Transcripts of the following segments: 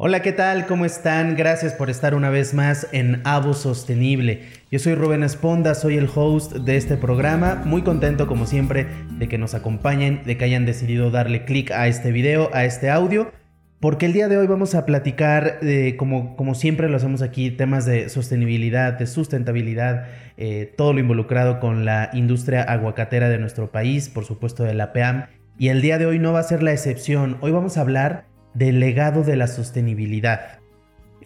Hola, ¿qué tal? ¿Cómo están? Gracias por estar una vez más en Avo Sostenible. Yo soy Rubén Esponda, soy el host de este programa. Muy contento, como siempre, de que nos acompañen, de que hayan decidido darle clic a este video, a este audio, porque el día de hoy vamos a platicar, de, como, como siempre lo hacemos aquí, temas de sostenibilidad, de sustentabilidad, eh, todo lo involucrado con la industria aguacatera de nuestro país, por supuesto de la PEAM. Y el día de hoy no va a ser la excepción. Hoy vamos a hablar del legado de la sostenibilidad.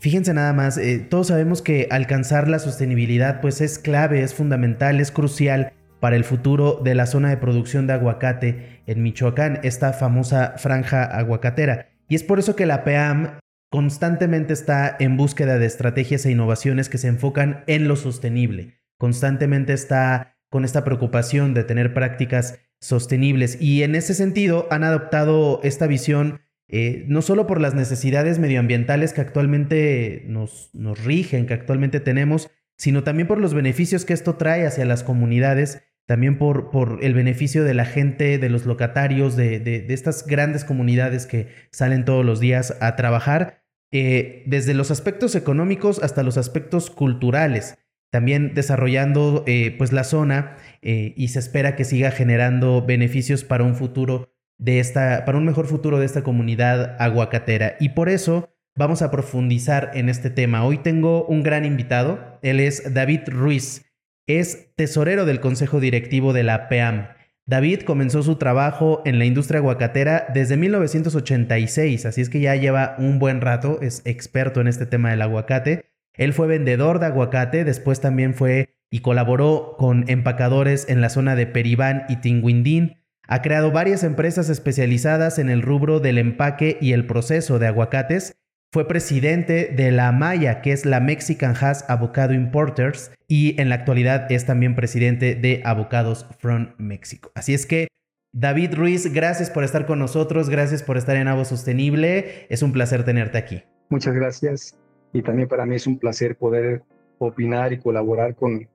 Fíjense nada más, eh, todos sabemos que alcanzar la sostenibilidad pues es clave, es fundamental, es crucial para el futuro de la zona de producción de aguacate en Michoacán, esta famosa franja aguacatera. Y es por eso que la PEAM constantemente está en búsqueda de estrategias e innovaciones que se enfocan en lo sostenible. Constantemente está con esta preocupación de tener prácticas sostenibles y en ese sentido han adoptado esta visión eh, no solo por las necesidades medioambientales que actualmente nos, nos rigen, que actualmente tenemos, sino también por los beneficios que esto trae hacia las comunidades, también por, por el beneficio de la gente, de los locatarios, de, de, estas grandes comunidades que salen todos los días a trabajar, eh, desde los aspectos económicos hasta los aspectos culturales, también desarrollando eh, pues la zona y se espera que siga generando beneficios para un futuro de esta, para un mejor futuro de esta comunidad aguacatera. Y por eso vamos a profundizar en este tema. Hoy tengo un gran invitado. Él es David Ruiz. Es tesorero del Consejo Directivo de la PEAM. David comenzó su trabajo en la industria aguacatera desde 1986, así es que ya lleva un buen rato, es experto en este tema del aguacate. Él fue vendedor de aguacate, después también fue y colaboró con empacadores en la zona de Peribán y Tinguindín. Ha creado varias empresas especializadas en el rubro del empaque y el proceso de aguacates. Fue presidente de la Maya, que es la Mexican Has Avocado Importers, y en la actualidad es también presidente de Avocados from México. Así es que, David Ruiz, gracias por estar con nosotros, gracias por estar en Avo Sostenible. Es un placer tenerte aquí. Muchas gracias. Y también para mí es un placer poder opinar y colaborar con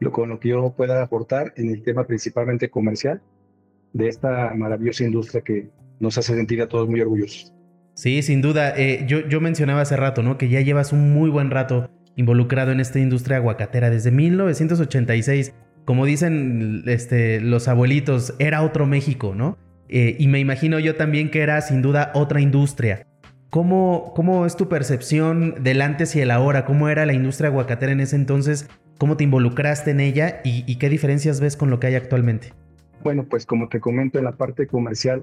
lo, con lo que yo pueda aportar en el tema principalmente comercial de esta maravillosa industria que nos hace sentir a todos muy orgullosos. Sí, sin duda. Eh, yo, yo mencionaba hace rato, ¿no? Que ya llevas un muy buen rato involucrado en esta industria aguacatera desde 1986. Como dicen este, los abuelitos, era otro México, ¿no? Eh, y me imagino yo también que era sin duda otra industria. ¿Cómo, ¿Cómo es tu percepción del antes y el ahora? ¿Cómo era la industria aguacatera en ese entonces? ¿Cómo te involucraste en ella? y qué diferencias ves con lo que hay actualmente? Bueno, pues como te comento en la parte comercial,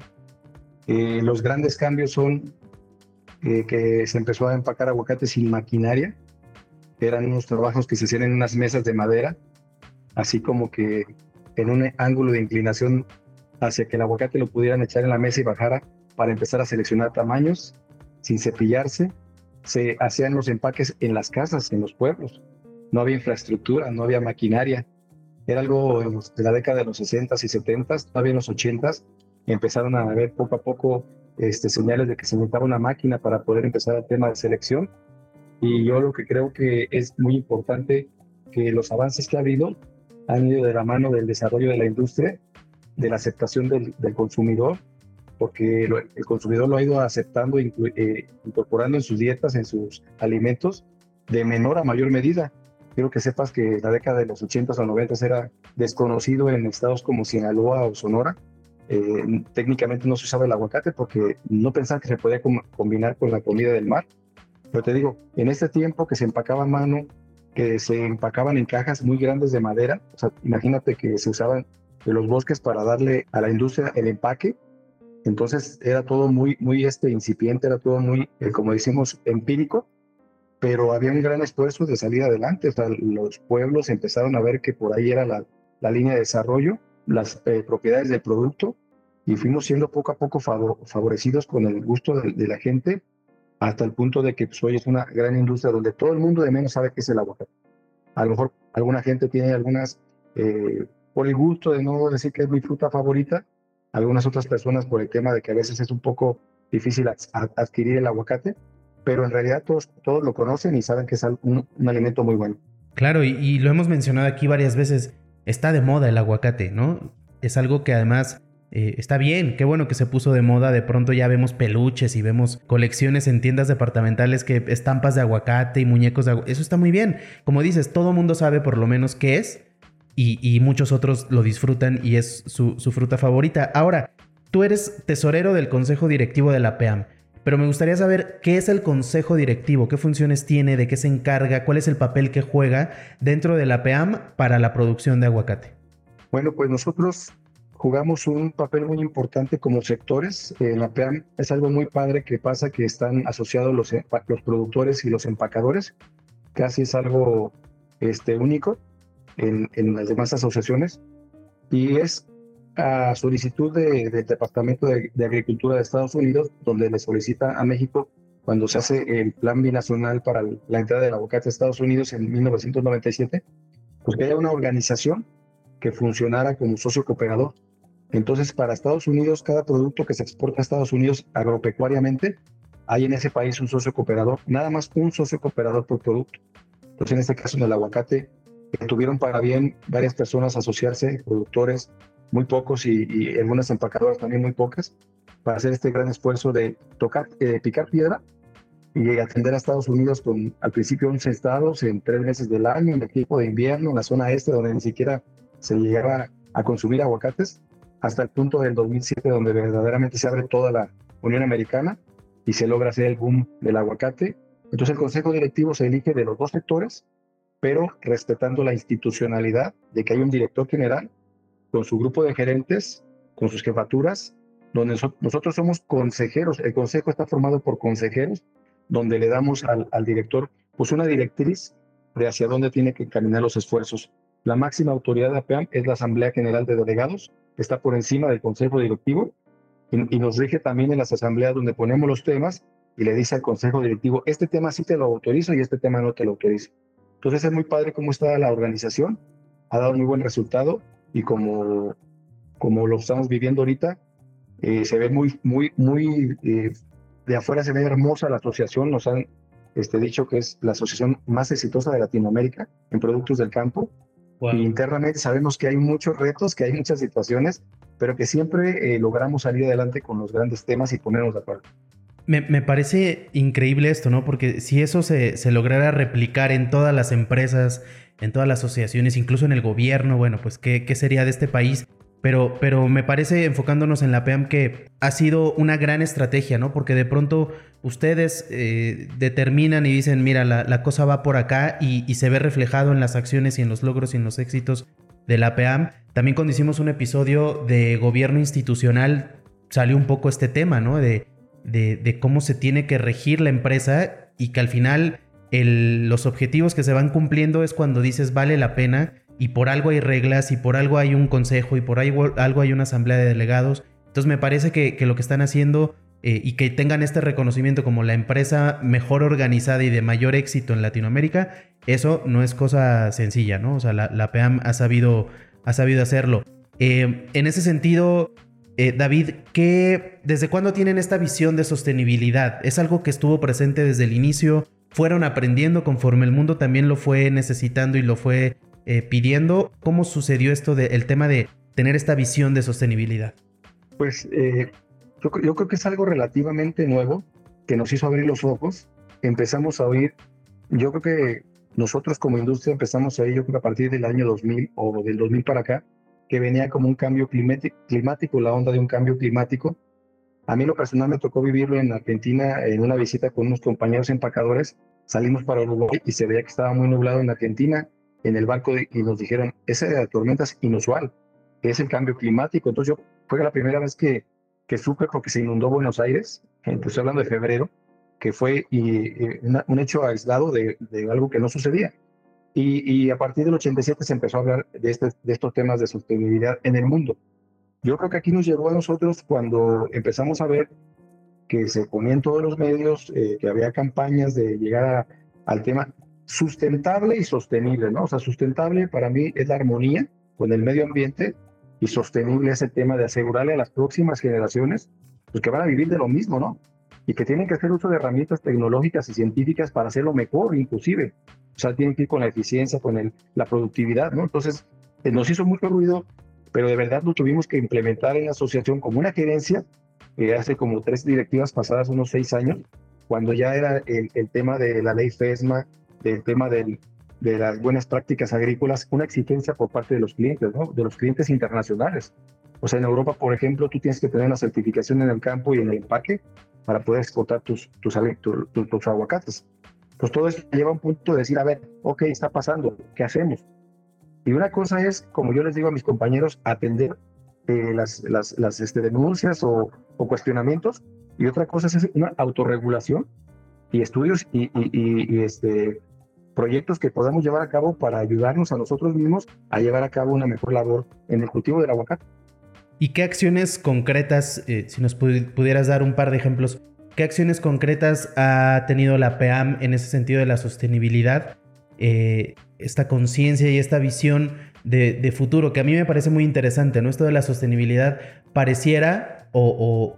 eh, los grandes cambios son eh, que se empezó a empacar aguacate sin maquinaria, eran unos trabajos que se hacían en unas mesas de madera, así como que en un ángulo de inclinación hacia que el aguacate lo pudieran echar en la mesa y bajara para empezar a seleccionar tamaños sin cepillarse. Se hacían los empaques en las casas, en los pueblos. No había infraestructura, no había maquinaria. Era algo de la década de los 60s y 70s, todavía en los 80s, empezaron a ver poco a poco este, señales de que se necesitaba una máquina para poder empezar el tema de selección. Y yo lo que creo que es muy importante que los avances que ha habido han ido de la mano del desarrollo de la industria, de la aceptación del, consumidor, porque el consumidor lo ha ido aceptando, eh, incorporando en sus dietas, en sus alimentos, de menor a mayor medida. Quiero que sepas que la década de los 80s o 90s era desconocido en estados como Sinaloa o Sonora. Eh, técnicamente no se usaba el aguacate porque no pensaban que se podía combinar con la comida del mar. Pero te digo, en este tiempo que se empacaba a mano, que se empacaban en cajas muy grandes de madera, o sea, imagínate que se usaban de los bosques para darle a la industria el empaque. Entonces era todo muy, muy este, incipiente, era todo muy, eh, como decimos, empírico pero había un gran esfuerzo de salir adelante. Los pueblos empezaron a ver que por ahí era la, la línea de desarrollo, las eh, propiedades del producto, y fuimos siendo poco a poco favorecidos con el gusto de, la gente, hasta el punto de que pues, hoy es una gran industria donde todo el mundo de menos sabe qué es el aguacate. A lo mejor alguna gente tiene algunas, eh, por el gusto de no decir que es mi fruta favorita, algunas otras personas por el tema de que a veces es un poco difícil adquirir el aguacate, pero en realidad todos, todos lo conocen y saben que es un, alimento muy bueno. Claro, y, lo hemos mencionado aquí varias veces, está de moda el aguacate, ¿no? Es algo que además eh, está bien, qué bueno que se puso de moda, de pronto ya vemos peluches y vemos colecciones en tiendas departamentales que estampas de aguacate y muñecos de aguacate, eso está muy bien. Como dices, todo mundo sabe por lo menos qué es y, muchos otros lo disfrutan y es su, su fruta favorita. Ahora, tú eres tesorero del consejo directivo de la PEAM. Pero me gustaría saber qué es el consejo directivo, qué funciones tiene, de qué se encarga, cuál es el papel que juega dentro de la PEAM para la producción de aguacate. Bueno, pues nosotros jugamos un papel muy importante como sectores. En la PEAM es algo muy padre que pasa que están asociados los, los productores y los empacadores. Casi es algo este, único en, en las demás asociaciones. Y es a solicitud del Departamento de, Agricultura de Estados Unidos, donde le solicita a México cuando se hace el plan binacional para la entrada del aguacate a Estados Unidos en 1997, pues que haya una organización que funcionara como socio cooperador. Entonces, para Estados Unidos, cada producto que se exporta a Estados Unidos agropecuariamente, hay en ese país un socio cooperador, nada más un socio cooperador por producto. Entonces, en este caso, en el aguacate, tuvieron para bien varias personas asociarse, productores, muy pocos y, algunas empacadoras también muy pocas, para hacer este gran esfuerzo de tocar, eh, picar piedra y atender a Estados Unidos con al principio 11 estados en tres meses del año, en el tiempo de invierno, en la zona este donde ni siquiera se llegaba a consumir aguacates, hasta el punto del 2007 donde verdaderamente se abre toda la Unión Americana y se logra hacer el boom del aguacate. Entonces el Consejo Directivo se elige de los dos sectores, pero respetando la institucionalidad de que hay un director general con su grupo de gerentes, con sus jefaturas, donde nosotros somos consejeros. El consejo está formado por consejeros, donde le damos al, director pues una directriz de hacia dónde tiene que caminar los esfuerzos. La máxima autoridad de APEAM es la Asamblea General de Delegados, que está por encima del Consejo Directivo y, y, nos rige también en las asambleas donde ponemos los temas y le dice al Consejo Directivo, este tema sí te lo autorizo y este tema no te lo autorizo. Entonces es muy padre cómo está la organización, ha dado muy buen resultado y como, como lo estamos viviendo ahorita, eh, se ve muy, muy, muy, eh, de afuera se ve hermosa la asociación, nos han este, dicho que es la asociación más exitosa de Latinoamérica en productos del campo. Y internamente sabemos que hay muchos retos, que hay muchas situaciones, pero que siempre eh, logramos salir adelante con los grandes temas y ponernos de acuerdo. Me, me, parece increíble esto, ¿no? Porque si eso se, se, lograra replicar en todas las empresas, en todas las asociaciones, incluso en el gobierno, bueno, pues qué, qué sería de este país. Pero, pero me parece, enfocándonos en la PEAM, que ha sido una gran estrategia, ¿no? Porque de pronto ustedes eh, determinan y dicen, mira, la, la cosa va por acá y, y, se ve reflejado en las acciones y en los logros y en los éxitos de la PEAM. También cuando hicimos un episodio de gobierno institucional, salió un poco este tema, ¿no? De, de, cómo se tiene que regir la empresa y que al final los objetivos que se van cumpliendo es cuando dices vale la pena y por algo hay reglas y por algo hay un consejo y por algo, hay una asamblea de delegados. Entonces me parece que, lo que están haciendo eh, y que tengan este reconocimiento como la empresa mejor organizada y de mayor éxito en Latinoamérica, eso no es cosa sencilla, ¿no? O sea, la, PEAM ha sabido, ha sabido hacerlo. Eh, en ese sentido, eh, David, ¿qué, ¿desde cuándo tienen esta visión de sostenibilidad? ¿Es algo que estuvo presente desde el inicio? fueron aprendiendo conforme el mundo también lo fue necesitando y lo fue eh, pidiendo. ¿Cómo sucedió esto del tema de tener esta visión de sostenibilidad? Pues eh, yo, creo que es algo relativamente nuevo que nos hizo abrir los ojos. Empezamos a oír, yo creo que nosotros como industria empezamos a oír, yo creo que a partir del año 2000 o del 2000 para acá, que venía como un cambio climático, la onda de un cambio climático, a mí lo personal me tocó vivirlo en Argentina en una visita con unos compañeros empacadores. Salimos para Uruguay y se veía que estaba muy nublado en Argentina en el barco y nos dijeron, esa tormenta es inusual, es el cambio climático. Entonces yo fue la primera vez que, que supe porque se inundó Buenos Aires, estoy hablando de febrero, que fue y, un hecho aislado de, de, algo que no sucedía. Y, y, a partir del 87 se empezó a hablar de, este, de estos temas de sostenibilidad en el mundo. Yo creo que aquí nos llegó a nosotros cuando empezamos a ver que se ponía en todos los medios, eh, que había campañas de llegar al tema sustentable y sostenible, ¿no? O sea, sustentable para mí es la armonía con el medio ambiente y sostenible es el tema de asegurarle a las próximas generaciones pues, que van a vivir de lo mismo, ¿no? Y que tienen que hacer uso de herramientas tecnológicas y científicas para hacerlo mejor, inclusive. O sea, tienen que ir con la eficiencia, con el, la productividad, ¿no? Entonces, eh, nos hizo mucho ruido pero de verdad lo tuvimos que implementar en la asociación como una gerencia, que hace como tres directivas pasadas, unos seis años, cuando ya era el, el tema de la ley FESMA, del tema del, de las buenas prácticas agrícolas, una exigencia por parte de los clientes, ¿no? de los clientes internacionales. O sea, en Europa, por ejemplo, tú tienes que tener una certificación en el campo y en el empaque para poder exportar tus, tus, tus, tus aguacates. Pues todo eso lleva a un punto de decir, a ver, ok, está pasando, ¿qué hacemos? Y una cosa es, como yo les digo a mis compañeros, atender eh, las, las, las este, denuncias o, o, cuestionamientos, y otra cosa es una autorregulación y estudios y, y, y, este, proyectos que podamos llevar a cabo para ayudarnos a nosotros mismos a llevar a cabo una mejor labor en el cultivo del aguacate. ¿Y qué acciones concretas, eh, si nos pudieras dar un par de ejemplos, qué acciones concretas ha tenido la PEAM en ese sentido de la sostenibilidad, eh, esta conciencia y esta visión de, futuro, que a mí me parece muy interesante, ¿no? Esto de la sostenibilidad pareciera, o,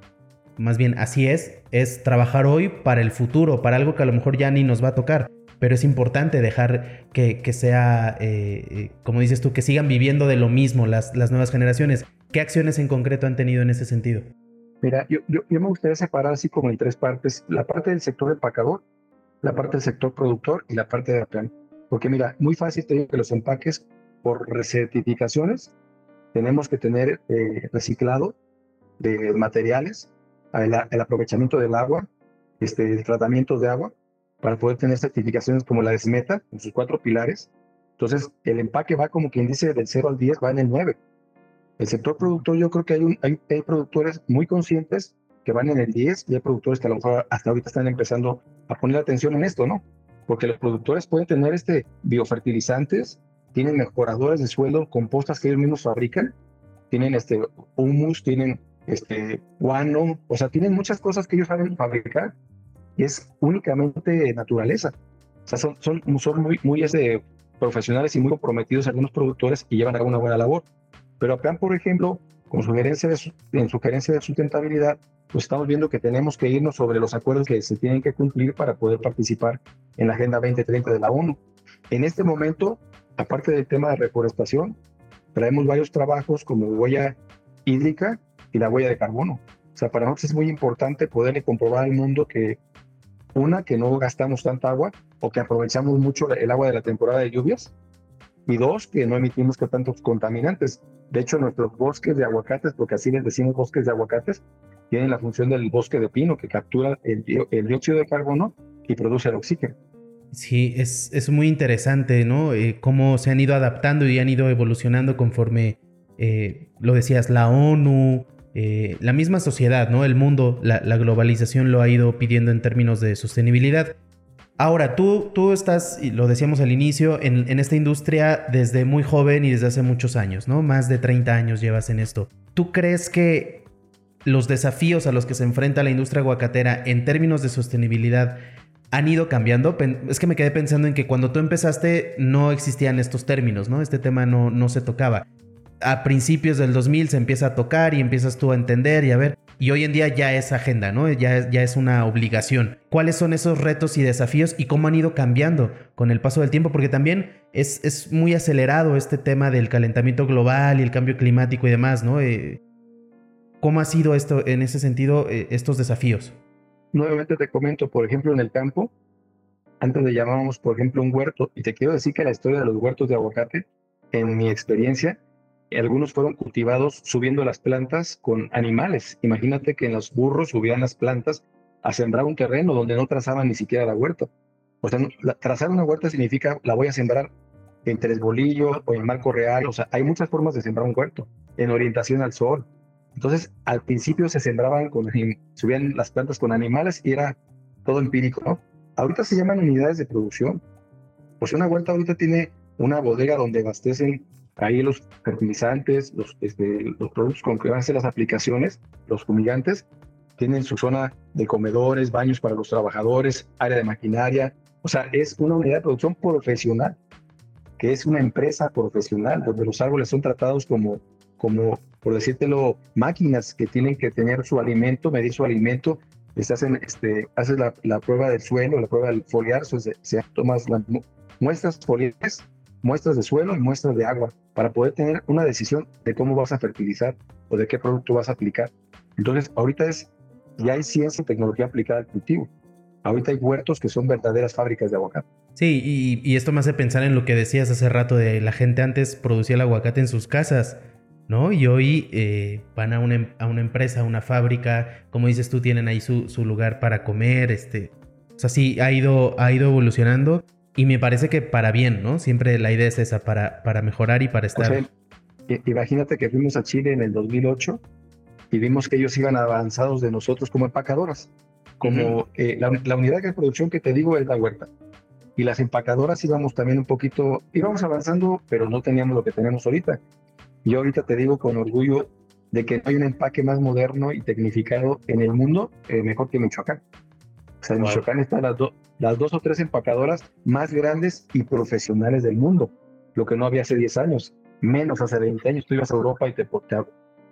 más bien así es, es trabajar hoy para el futuro, para algo que a lo mejor ya ni nos va a tocar pero es importante dejar que, que sea, eh, eh, como dices tú, que sigan viviendo de lo mismo las, las nuevas generaciones. ¿Qué acciones en concreto han tenido en ese sentido? Mira, yo, yo, me gustaría separar así como en tres partes, la parte del sector empacador, la parte del sector productor y la parte de la plan. Porque mira, muy fácil te digo que los empaques por recertificaciones tenemos que tener eh, reciclado de materiales, el, el, aprovechamiento del agua, este, el tratamiento de agua, para poder tener certificaciones como la de SMETA, en sus cuatro pilares. Entonces, el empaque va como quien dice del 0 al 10, va en el 9. El sector productor, yo creo que hay, un, hay, hay, productores muy conscientes que van en el 10 y hay productores que a lo mejor hasta ahorita están empezando a poner atención en esto, ¿no? Porque los productores pueden tener este biofertilizantes, tienen mejoradores de suelo, compostas que ellos mismos fabrican, tienen este humus, tienen este guano, o sea, tienen muchas cosas que ellos saben fabricar es únicamente naturaleza. O sea, son, son, son muy, muy este, profesionales y muy comprometidos algunos productores y llevan a una buena labor. Pero acá, por ejemplo, con sugerencia de, en sugerencia de sustentabilidad, pues estamos viendo que tenemos que irnos sobre los acuerdos que se tienen que cumplir para poder participar en la Agenda 2030 de la ONU. En este momento, aparte del tema de reforestación, traemos varios trabajos como huella hídrica y la huella de carbono. O sea, para nosotros es muy importante poderle comprobar al mundo que una, que no gastamos tanta agua o que aprovechamos mucho el agua de la temporada de lluvias. Y dos, que no emitimos tantos contaminantes. De hecho, nuestros bosques de aguacates, porque así les decimos bosques de aguacates, tienen la función del bosque de pino que captura el, el dióxido de carbono y produce el oxígeno. Sí, es, es muy interesante, ¿no? Eh, cómo se han ido adaptando y han ido evolucionando conforme, eh, lo decías, la ONU, eh, la misma sociedad, ¿no? El mundo, la, globalización lo ha ido pidiendo en términos de sostenibilidad. Ahora, tú, tú estás, y lo decíamos al inicio, en, esta industria desde muy joven y desde hace muchos años, ¿no? Más de 30 años llevas en esto. ¿Tú crees que los desafíos a los que se enfrenta la industria aguacatera en términos de sostenibilidad han ido cambiando? Es que me quedé pensando en que cuando tú empezaste no existían estos términos, ¿no? Este tema no, no se tocaba a principios del 2000 se empieza a tocar y empiezas tú a entender y a ver. Y hoy en día ya es agenda, ¿no? Ya, es una obligación. ¿Cuáles son esos retos y desafíos y cómo han ido cambiando con el paso del tiempo? Porque también es, es muy acelerado este tema del calentamiento global y el cambio climático y demás, ¿no? Eh, ¿Cómo ha sido esto en ese sentido, eh, estos desafíos? Nuevamente te comento, por ejemplo, en el campo, antes le llamábamos, por ejemplo, un huerto, y te quiero decir que la historia de los huertos de aguacate, en mi experiencia, algunos fueron cultivados subiendo las plantas con animales. Imagínate que en los burros subían las plantas a sembrar un terreno donde no trazaban ni siquiera la huerta. O sea, trazar una huerta significa la voy a sembrar en tres bolillos o en marco real. O sea, hay muchas formas de sembrar un huerto, en orientación al sol. Entonces, al principio se sembraban con, subían las plantas con animales y era todo empírico, ¿no? Ahorita se llaman unidades de producción. Sea, una huerta ahorita tiene una bodega donde abastecen Ahí los fertilizantes, los, este, los productos con que van a hacer las aplicaciones, los fumigantes, tienen su zona de comedores, baños para los trabajadores, área de maquinaria. O sea, es una unidad de producción profesional, que es una empresa profesional, donde los árboles son tratados como, como por decírtelo, máquinas que tienen que tener su alimento, medir su alimento. Se hacen, este, haces la, la, prueba del suelo, la prueba del foliar, se, se tomas las muestras foliares muestras de suelo y muestras de agua para poder tener una decisión de cómo vas a fertilizar o de qué producto vas a aplicar. Entonces, ahorita es, ya hay ciencia y tecnología aplicada al cultivo. Ahorita hay huertos que son verdaderas fábricas de aguacate. Sí, y, esto me hace pensar en lo que decías hace rato de la gente antes producía el aguacate en sus casas, ¿no? Y hoy eh, van a una, em, a una, empresa, a una fábrica, como dices tú, tienen ahí su, su, lugar para comer, este... O sea, sí, ha ido, ha ido evolucionando y me parece que para bien, ¿no? Siempre la idea es esa, para, para mejorar y para estar... imagínate que fuimos a Chile en el 2008 y vimos que ellos iban avanzados de nosotros como empacadoras. Como eh, la, unidad de producción que te digo es la huerta. Y las empacadoras íbamos también un poquito, íbamos avanzando, pero no teníamos lo que tenemos ahorita. Yo ahorita te digo con orgullo de que no hay un empaque más moderno y tecnificado en el mundo eh, mejor que Michoacán. O sea, en Michoacán están las, las dos o tres empacadoras más grandes y profesionales del mundo, lo que no había hace 10 años, menos hace 20 años. Tú ibas a Europa y te, te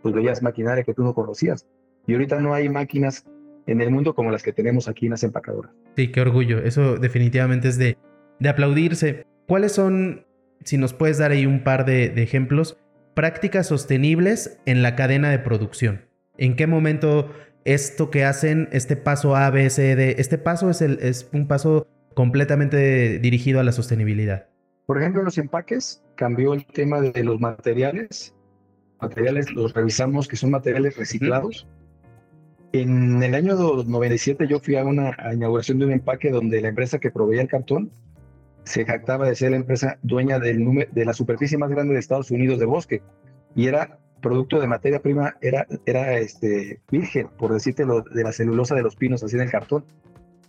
pues veías maquinaria que tú no conocías. Y ahorita no hay máquinas en el mundo como las que tenemos aquí en las empacadoras. Sí, qué orgullo. Eso definitivamente es de, de aplaudirse. ¿Cuáles son, si nos puedes dar ahí un par de, ejemplos, prácticas sostenibles en la cadena de producción? ¿En qué momento esto que hacen, este paso A, B, C, D, este paso es, el, es un paso completamente dirigido a la sostenibilidad? Por ejemplo, los empaques cambió el tema de los materiales materiales los revisamos que son materiales reciclados. En el año 97 yo fui a una inauguración de un empaque donde la empresa que proveía el cartón se jactaba de ser la empresa dueña del de la superficie más grande de Estados Unidos de bosque y era producto de materia prima, era, era este, virgen, por decirte, de la celulosa de los pinos así en el cartón.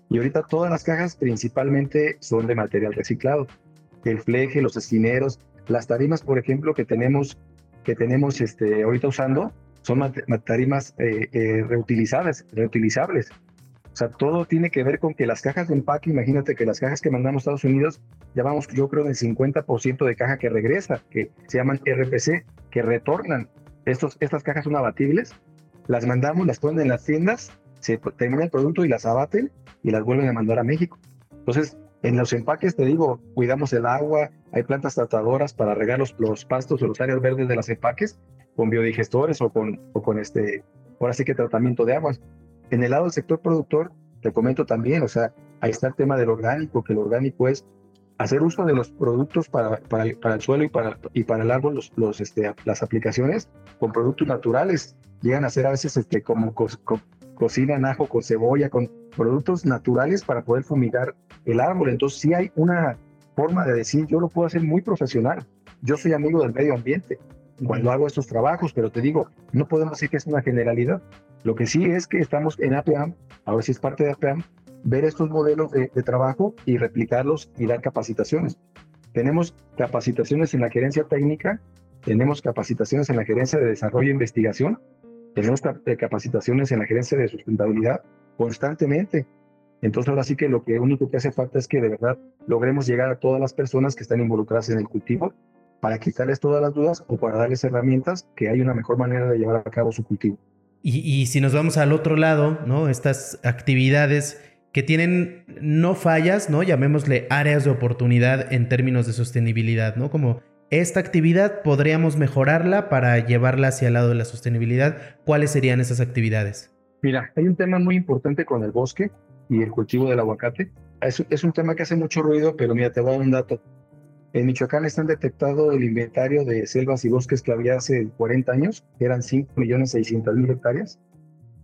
Y ahorita todas las cajas principalmente son de material reciclado. El fleje, los esquineros, las tarimas, por ejemplo, que tenemos que tenemos este, ahorita usando son tarimas eh, eh, reutilizables, reutilizables. O sea, todo tiene que ver con que las cajas de empaque, imagínate que las cajas que mandamos a Estados Unidos, ya vamos, yo creo, del 50% de caja que regresa, que se llaman RPC, que retornan. Estos, estas cajas son abatibles, las mandamos, las ponen en las tiendas, se termina el producto y las abaten y las vuelven a mandar a México. Entonces, en los empaques, te digo, cuidamos el agua, hay plantas tratadoras para regar los, pastos o los áreas verdes de los empaques con biodigestores o con, o con este, ahora sí que tratamiento de aguas. En el lado del sector productor, te comento también, o sea, ahí está el tema del orgánico, que el orgánico es hacer uso de los productos para, para, el suelo y para, y para el árbol, los, los, este, las aplicaciones con productos naturales. Llegan a ser a veces este, como cocinan ajo con cebolla, con productos naturales para poder fumigar el árbol. Entonces sí hay una forma de decir, yo lo puedo hacer muy profesional. Yo soy amigo del medio ambiente cuando hago estos trabajos, pero te digo, no podemos decir que es una generalidad. Lo que sí es que estamos en APAM, ahora sí es parte de APAM, ver estos modelos de, trabajo y replicarlos y dar capacitaciones. Tenemos capacitaciones en la gerencia técnica, tenemos capacitaciones en la gerencia de desarrollo e investigación, tenemos capacitaciones en la gerencia de sustentabilidad constantemente. Entonces ahora sí que lo que único que hace falta es que de verdad logremos llegar a todas las personas que están involucradas en el cultivo para quitarles todas las dudas o para darles herramientas que hay una mejor manera de llevar a cabo su cultivo. Y, si nos vamos al otro lado, ¿no? Estas actividades que tienen no fallas, ¿no? Llamémosle áreas de oportunidad en términos de sostenibilidad, ¿no? Como esta actividad podríamos mejorarla para llevarla hacia el lado de la sostenibilidad. ¿Cuáles serían esas actividades? Mira, hay un tema muy importante con el bosque y el cultivo del aguacate. Es, un tema que hace mucho ruido, pero mira, te voy a dar un dato. En Michoacán están detectado el inventario de selvas y bosques que había hace 40 años, que eran 5.600.000 hectáreas,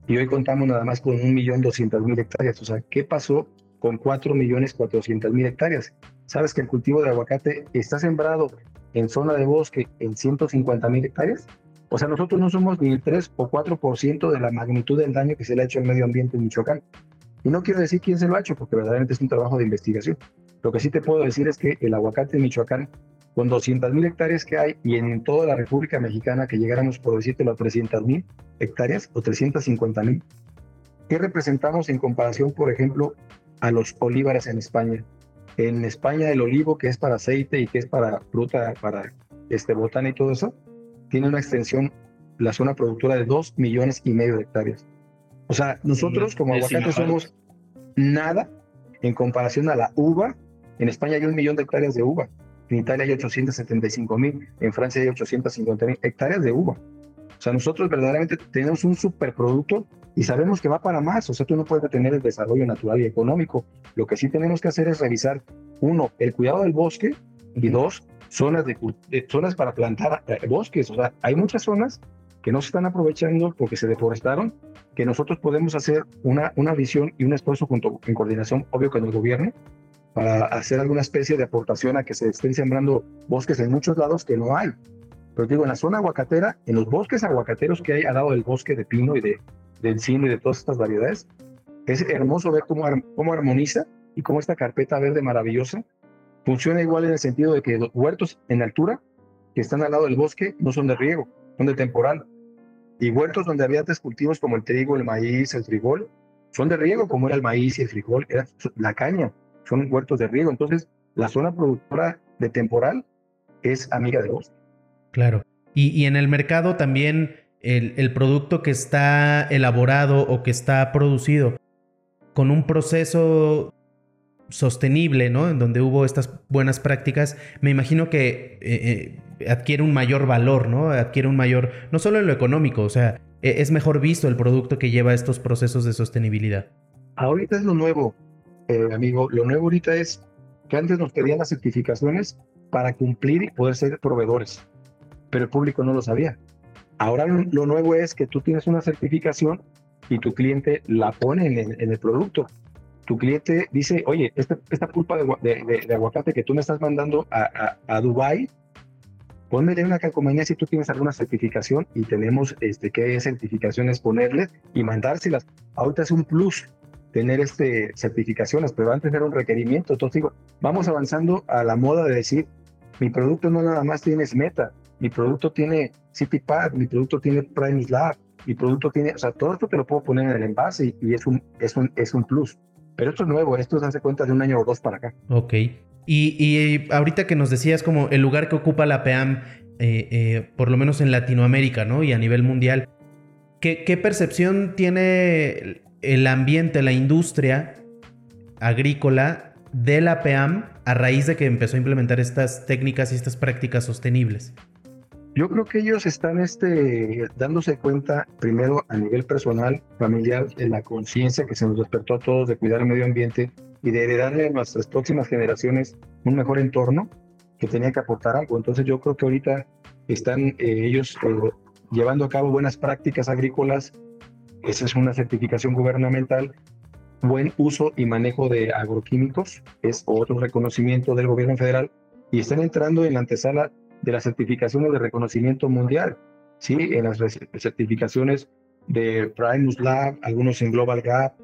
y hoy contamos nada más con 1.200.000 hectáreas. O sea, ¿qué pasó con 4.400.000 hectáreas? Sabes que el cultivo de aguacate está sembrado en zona de bosque en 150.000 hectáreas. O sea, nosotros no somos ni el 3 o 4% de la magnitud del daño que se le ha hecho al medio ambiente en Michoacán. Y no quiero decir quién se lo ha hecho, porque verdaderamente es un trabajo de investigación. Lo que sí te puedo decir es que el aguacate en Michoacán, con 200.000 hectáreas que hay y en toda la República Mexicana que llegáramos, por decirte, a 300.000 hectáreas o 350.000, ¿qué representamos en comparación, por ejemplo, a los olivares en España? En España el olivo, que es para aceite y que es para fruta, para este botán y todo eso, tiene una extensión, la zona productora de 2 millones y medio de hectáreas. O sea, nosotros como aguacate somos nada en comparación a la uva. En España hay un millón de hectáreas de uva. En Italia hay 875 mil, en Francia hay 850 mil hectáreas de uva. O sea, nosotros verdaderamente tenemos un superproducto y sabemos que va para más. O sea, tú no puedes detener el desarrollo natural y económico. Lo que sí tenemos que hacer es revisar, uno, el cuidado del bosque y dos, zonas, de, zonas para plantar eh, bosques. O sea, hay muchas zonas que no se están aprovechando porque se deforestaron, que nosotros podemos hacer una, una visión y un esfuerzo junto, en coordinación, obvio, con el gobierno, para hacer alguna especie de aportación a que se estén sembrando bosques en muchos lados que no hay. Pero digo, en la zona aguacatera, en los bosques aguacateros que hay al lado del bosque de pino y de, de encino y de todas estas variedades, es hermoso ver cómo, cómo armoniza y cómo esta carpeta verde maravillosa funciona igual en el sentido de que los huertos en altura que están al lado del bosque no son de riego, son de temporal. Y huertos donde había antes cultivos como el trigo, el maíz, el frijol, son de riego, como era el maíz y el frijol, era la caña, son huertos de riego. Entonces, la zona productora de temporal es amiga del bosque. Claro. Y, en el mercado también el, el, producto que está elaborado o que está producido con un proceso sostenible, ¿no? En donde hubo estas buenas prácticas, me imagino que eh, eh, adquiere un mayor valor, ¿no? Adquiere un mayor, no solo en lo económico, o sea, e, es mejor visto el producto que lleva estos procesos de sostenibilidad. Ahorita es lo nuevo, eh, amigo. Lo nuevo ahorita es que antes nos pedían las certificaciones para cumplir y poder ser proveedores, pero el público no lo sabía. Ahora lo, nuevo es que tú tienes una certificación y tu cliente la pone en el producto tu cliente dice, oye, esta, esta pulpa de, aguacate que tú me estás mandando a, a, a Dubái, ponme una calcomanía si tú tienes alguna certificación y tenemos este, qué certificaciones ponerle y mandárselas. Ahorita es un plus tener este, certificaciones, pero antes era un requerimiento. Entonces digo, vamos avanzando a la moda de decir, mi producto no nada más tiene meta, mi producto tiene CityPad, mi producto tiene Prime Lab, mi producto tiene, o sea, todo esto te lo puedo poner en el envase y, y es, un, es, un, es un plus. Pero esto es nuevo, esto se hace cuenta de un año o dos para acá. Ok. Y, ahorita que nos decías como el lugar que ocupa la PEAM, eh, eh, por lo menos en Latinoamérica, ¿no? Y a nivel mundial, ¿qué, ¿qué, percepción tiene el ambiente, la industria agrícola de la PEAM a raíz de que empezó a implementar estas técnicas y estas prácticas sostenibles? Yo creo que ellos están este, dándose cuenta, primero a nivel personal, familiar, de la conciencia que se nos despertó a todos de cuidar el medio ambiente y de heredarle a nuestras próximas generaciones un mejor entorno que tenía que aportar algo. Entonces yo creo que ahorita están eh, ellos eh, llevando a cabo buenas prácticas agrícolas. Esa es una certificación gubernamental. Buen uso y manejo de agroquímicos es otro reconocimiento del gobierno federal y están entrando en la antesala de las certificaciones de reconocimiento mundial, ¿sí? En las certificaciones de Primus Lab, algunos en Global Gap.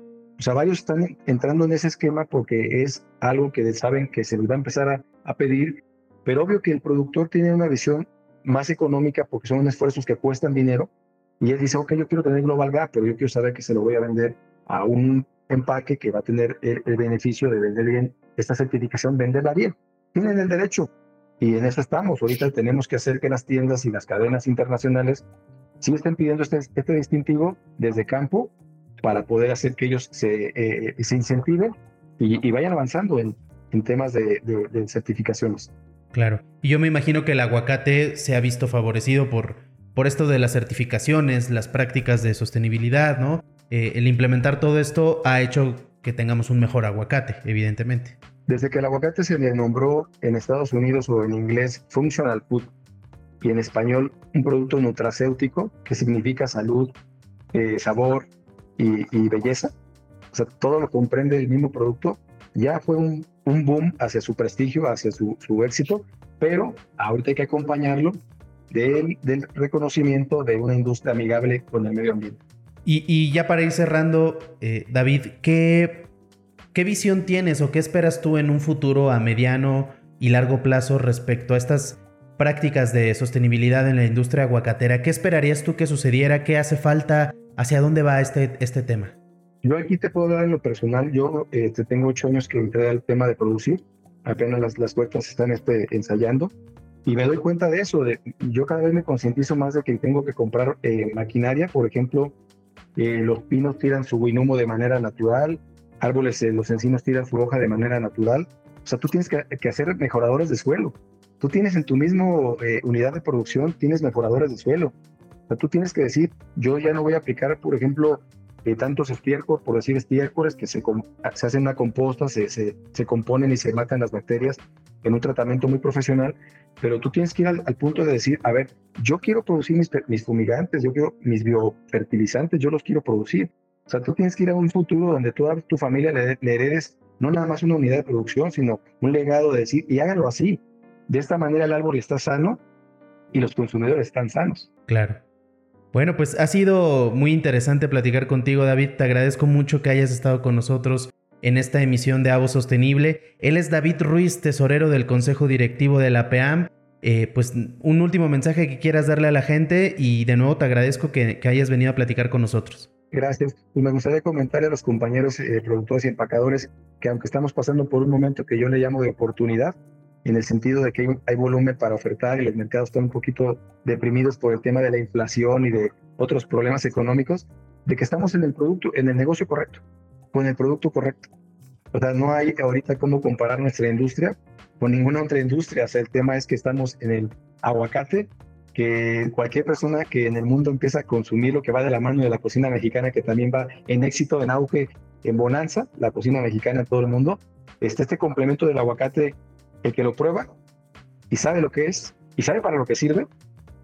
O sea, varios están entrando en ese esquema porque es algo que saben que se les va a empezar a, a pedir, pero obvio que el productor tiene una visión más económica porque son esfuerzos que cuestan dinero y él dice, ok, yo quiero tener Global Gap, pero yo quiero saber que se lo voy a vender a un empaque que va a tener el, beneficio de vender bien esta certificación, venderla bien. Tienen el derecho, y en eso estamos. Ahorita tenemos que hacer que las tiendas y las cadenas internacionales sí estén pidiendo este, este distintivo desde campo para poder hacer que ellos se, eh, incentiven y, vayan avanzando en, en temas de, de, certificaciones. Claro. Y yo me imagino que el aguacate se ha visto favorecido por, por esto de las certificaciones, las prácticas de sostenibilidad, ¿no? Eh, el implementar todo esto ha hecho que tengamos un mejor aguacate, evidentemente. Desde que el aguacate se le nombró en Estados Unidos o en inglés functional food y en español un producto nutracéutico que significa salud, eh, sabor y, belleza, o sea, todo lo comprende el mismo producto, ya fue un, boom hacia su prestigio, hacia su, éxito, pero ahorita hay que acompañarlo del, del, reconocimiento de una industria amigable con el medio ambiente. Y, ya para ir cerrando, eh, David, ¿qué ¿Qué visión tienes o qué esperas tú en un futuro a mediano y largo plazo respecto a estas prácticas de sostenibilidad en la industria aguacatera? ¿Qué esperarías tú que sucediera? ¿Qué hace falta? ¿Hacia dónde va este, este tema? Yo aquí te puedo dar en lo personal, yo este, tengo ocho años que entré al tema de producir, apenas las, las puertas están este, ensayando y me doy cuenta de eso, yo cada vez me concientizo más de que tengo que comprar eh, maquinaria, por ejemplo, eh, los pinos tiran su guinumo de manera natural, árboles, eh, los encinos tiran su hoja de manera natural. O sea, tú tienes que, hacer mejoradores de suelo. Tú tienes en tu mismo unidad de producción, tienes mejoradores de suelo. O sea, tú tienes que decir, yo ya no voy a aplicar, por ejemplo, eh, tantos estiércoles, por decir estiércoles, que se, se hacen una composta, se, se, se, componen y se matan las bacterias en un tratamiento muy profesional, pero tú tienes que ir al, punto de decir, a ver, yo quiero producir mis, mis fumigantes, yo quiero mis biofertilizantes, yo los quiero producir. O sea, tú tienes que ir a un futuro donde toda tu familia le, le heredes no nada más una unidad de producción, sino un legado de decir, y háganlo así. De esta manera el árbol está sano y los consumidores están sanos. Claro. Bueno, pues ha sido muy interesante platicar contigo, David. Te agradezco mucho que hayas estado con nosotros en esta emisión de Avo Sostenible. Él es David Ruiz, tesorero del Consejo Directivo de la PEAM. Eh, pues un último mensaje que quieras darle a la gente y de nuevo te agradezco que, hayas venido a platicar con nosotros. Gracias. Y me gustaría comentarle a los compañeros eh, productores y empacadores que aunque estamos pasando por un momento que yo le llamo de oportunidad, en el sentido de que hay, volumen para ofertar y los mercados están un poquito deprimidos por el tema de la inflación y de otros problemas económicos, de que estamos en el producto, en el negocio correcto, con el producto correcto. O sea, no hay ahorita cómo comparar nuestra industria con ninguna otra industria. O sea, el tema es que estamos en el aguacate, que cualquier persona que en el mundo empieza a consumir lo que va de la mano de la cocina mexicana, que también va en éxito, en auge, en bonanza, la cocina mexicana en todo el mundo, este, este complemento del aguacate el que lo prueba y sabe lo que es y sabe para lo que sirve,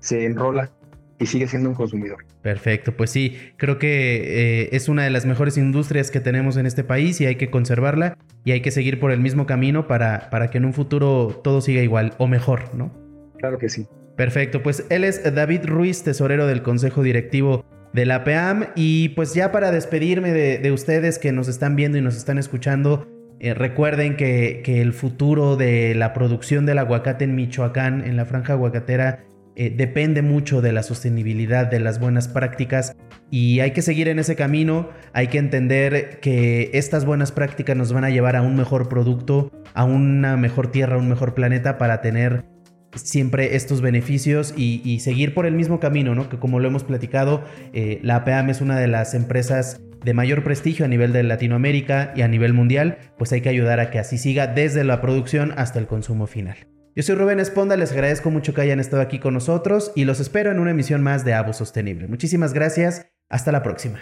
se enrola y sigue siendo un consumidor. Perfecto, pues sí, creo que eh, es una de las mejores industrias que tenemos en este país y hay que conservarla y hay que seguir por el mismo camino para, para que en un futuro todo siga igual o mejor, ¿no? Claro que sí. Perfecto, pues él es David Ruiz, tesorero del Consejo Directivo de la PEAM y pues ya para despedirme de, de ustedes que nos están viendo y nos están escuchando, eh, recuerden que, el futuro de la producción del aguacate en Michoacán, en la franja aguacatera, eh, depende mucho de la sostenibilidad, de las buenas prácticas y hay que seguir en ese camino, hay que entender que estas buenas prácticas nos van a llevar a un mejor producto, a una mejor tierra, a un mejor planeta para tener siempre estos beneficios y, seguir por el mismo camino, ¿no? Que como lo hemos platicado, eh, la APAM es una de las empresas de mayor prestigio a nivel de Latinoamérica y a nivel mundial, pues hay que ayudar a que así siga desde la producción hasta el consumo final. Yo soy Rubén Esponda, les agradezco mucho que hayan estado aquí con nosotros y los espero en una emisión más de Avo Sostenible. Muchísimas gracias, hasta la próxima.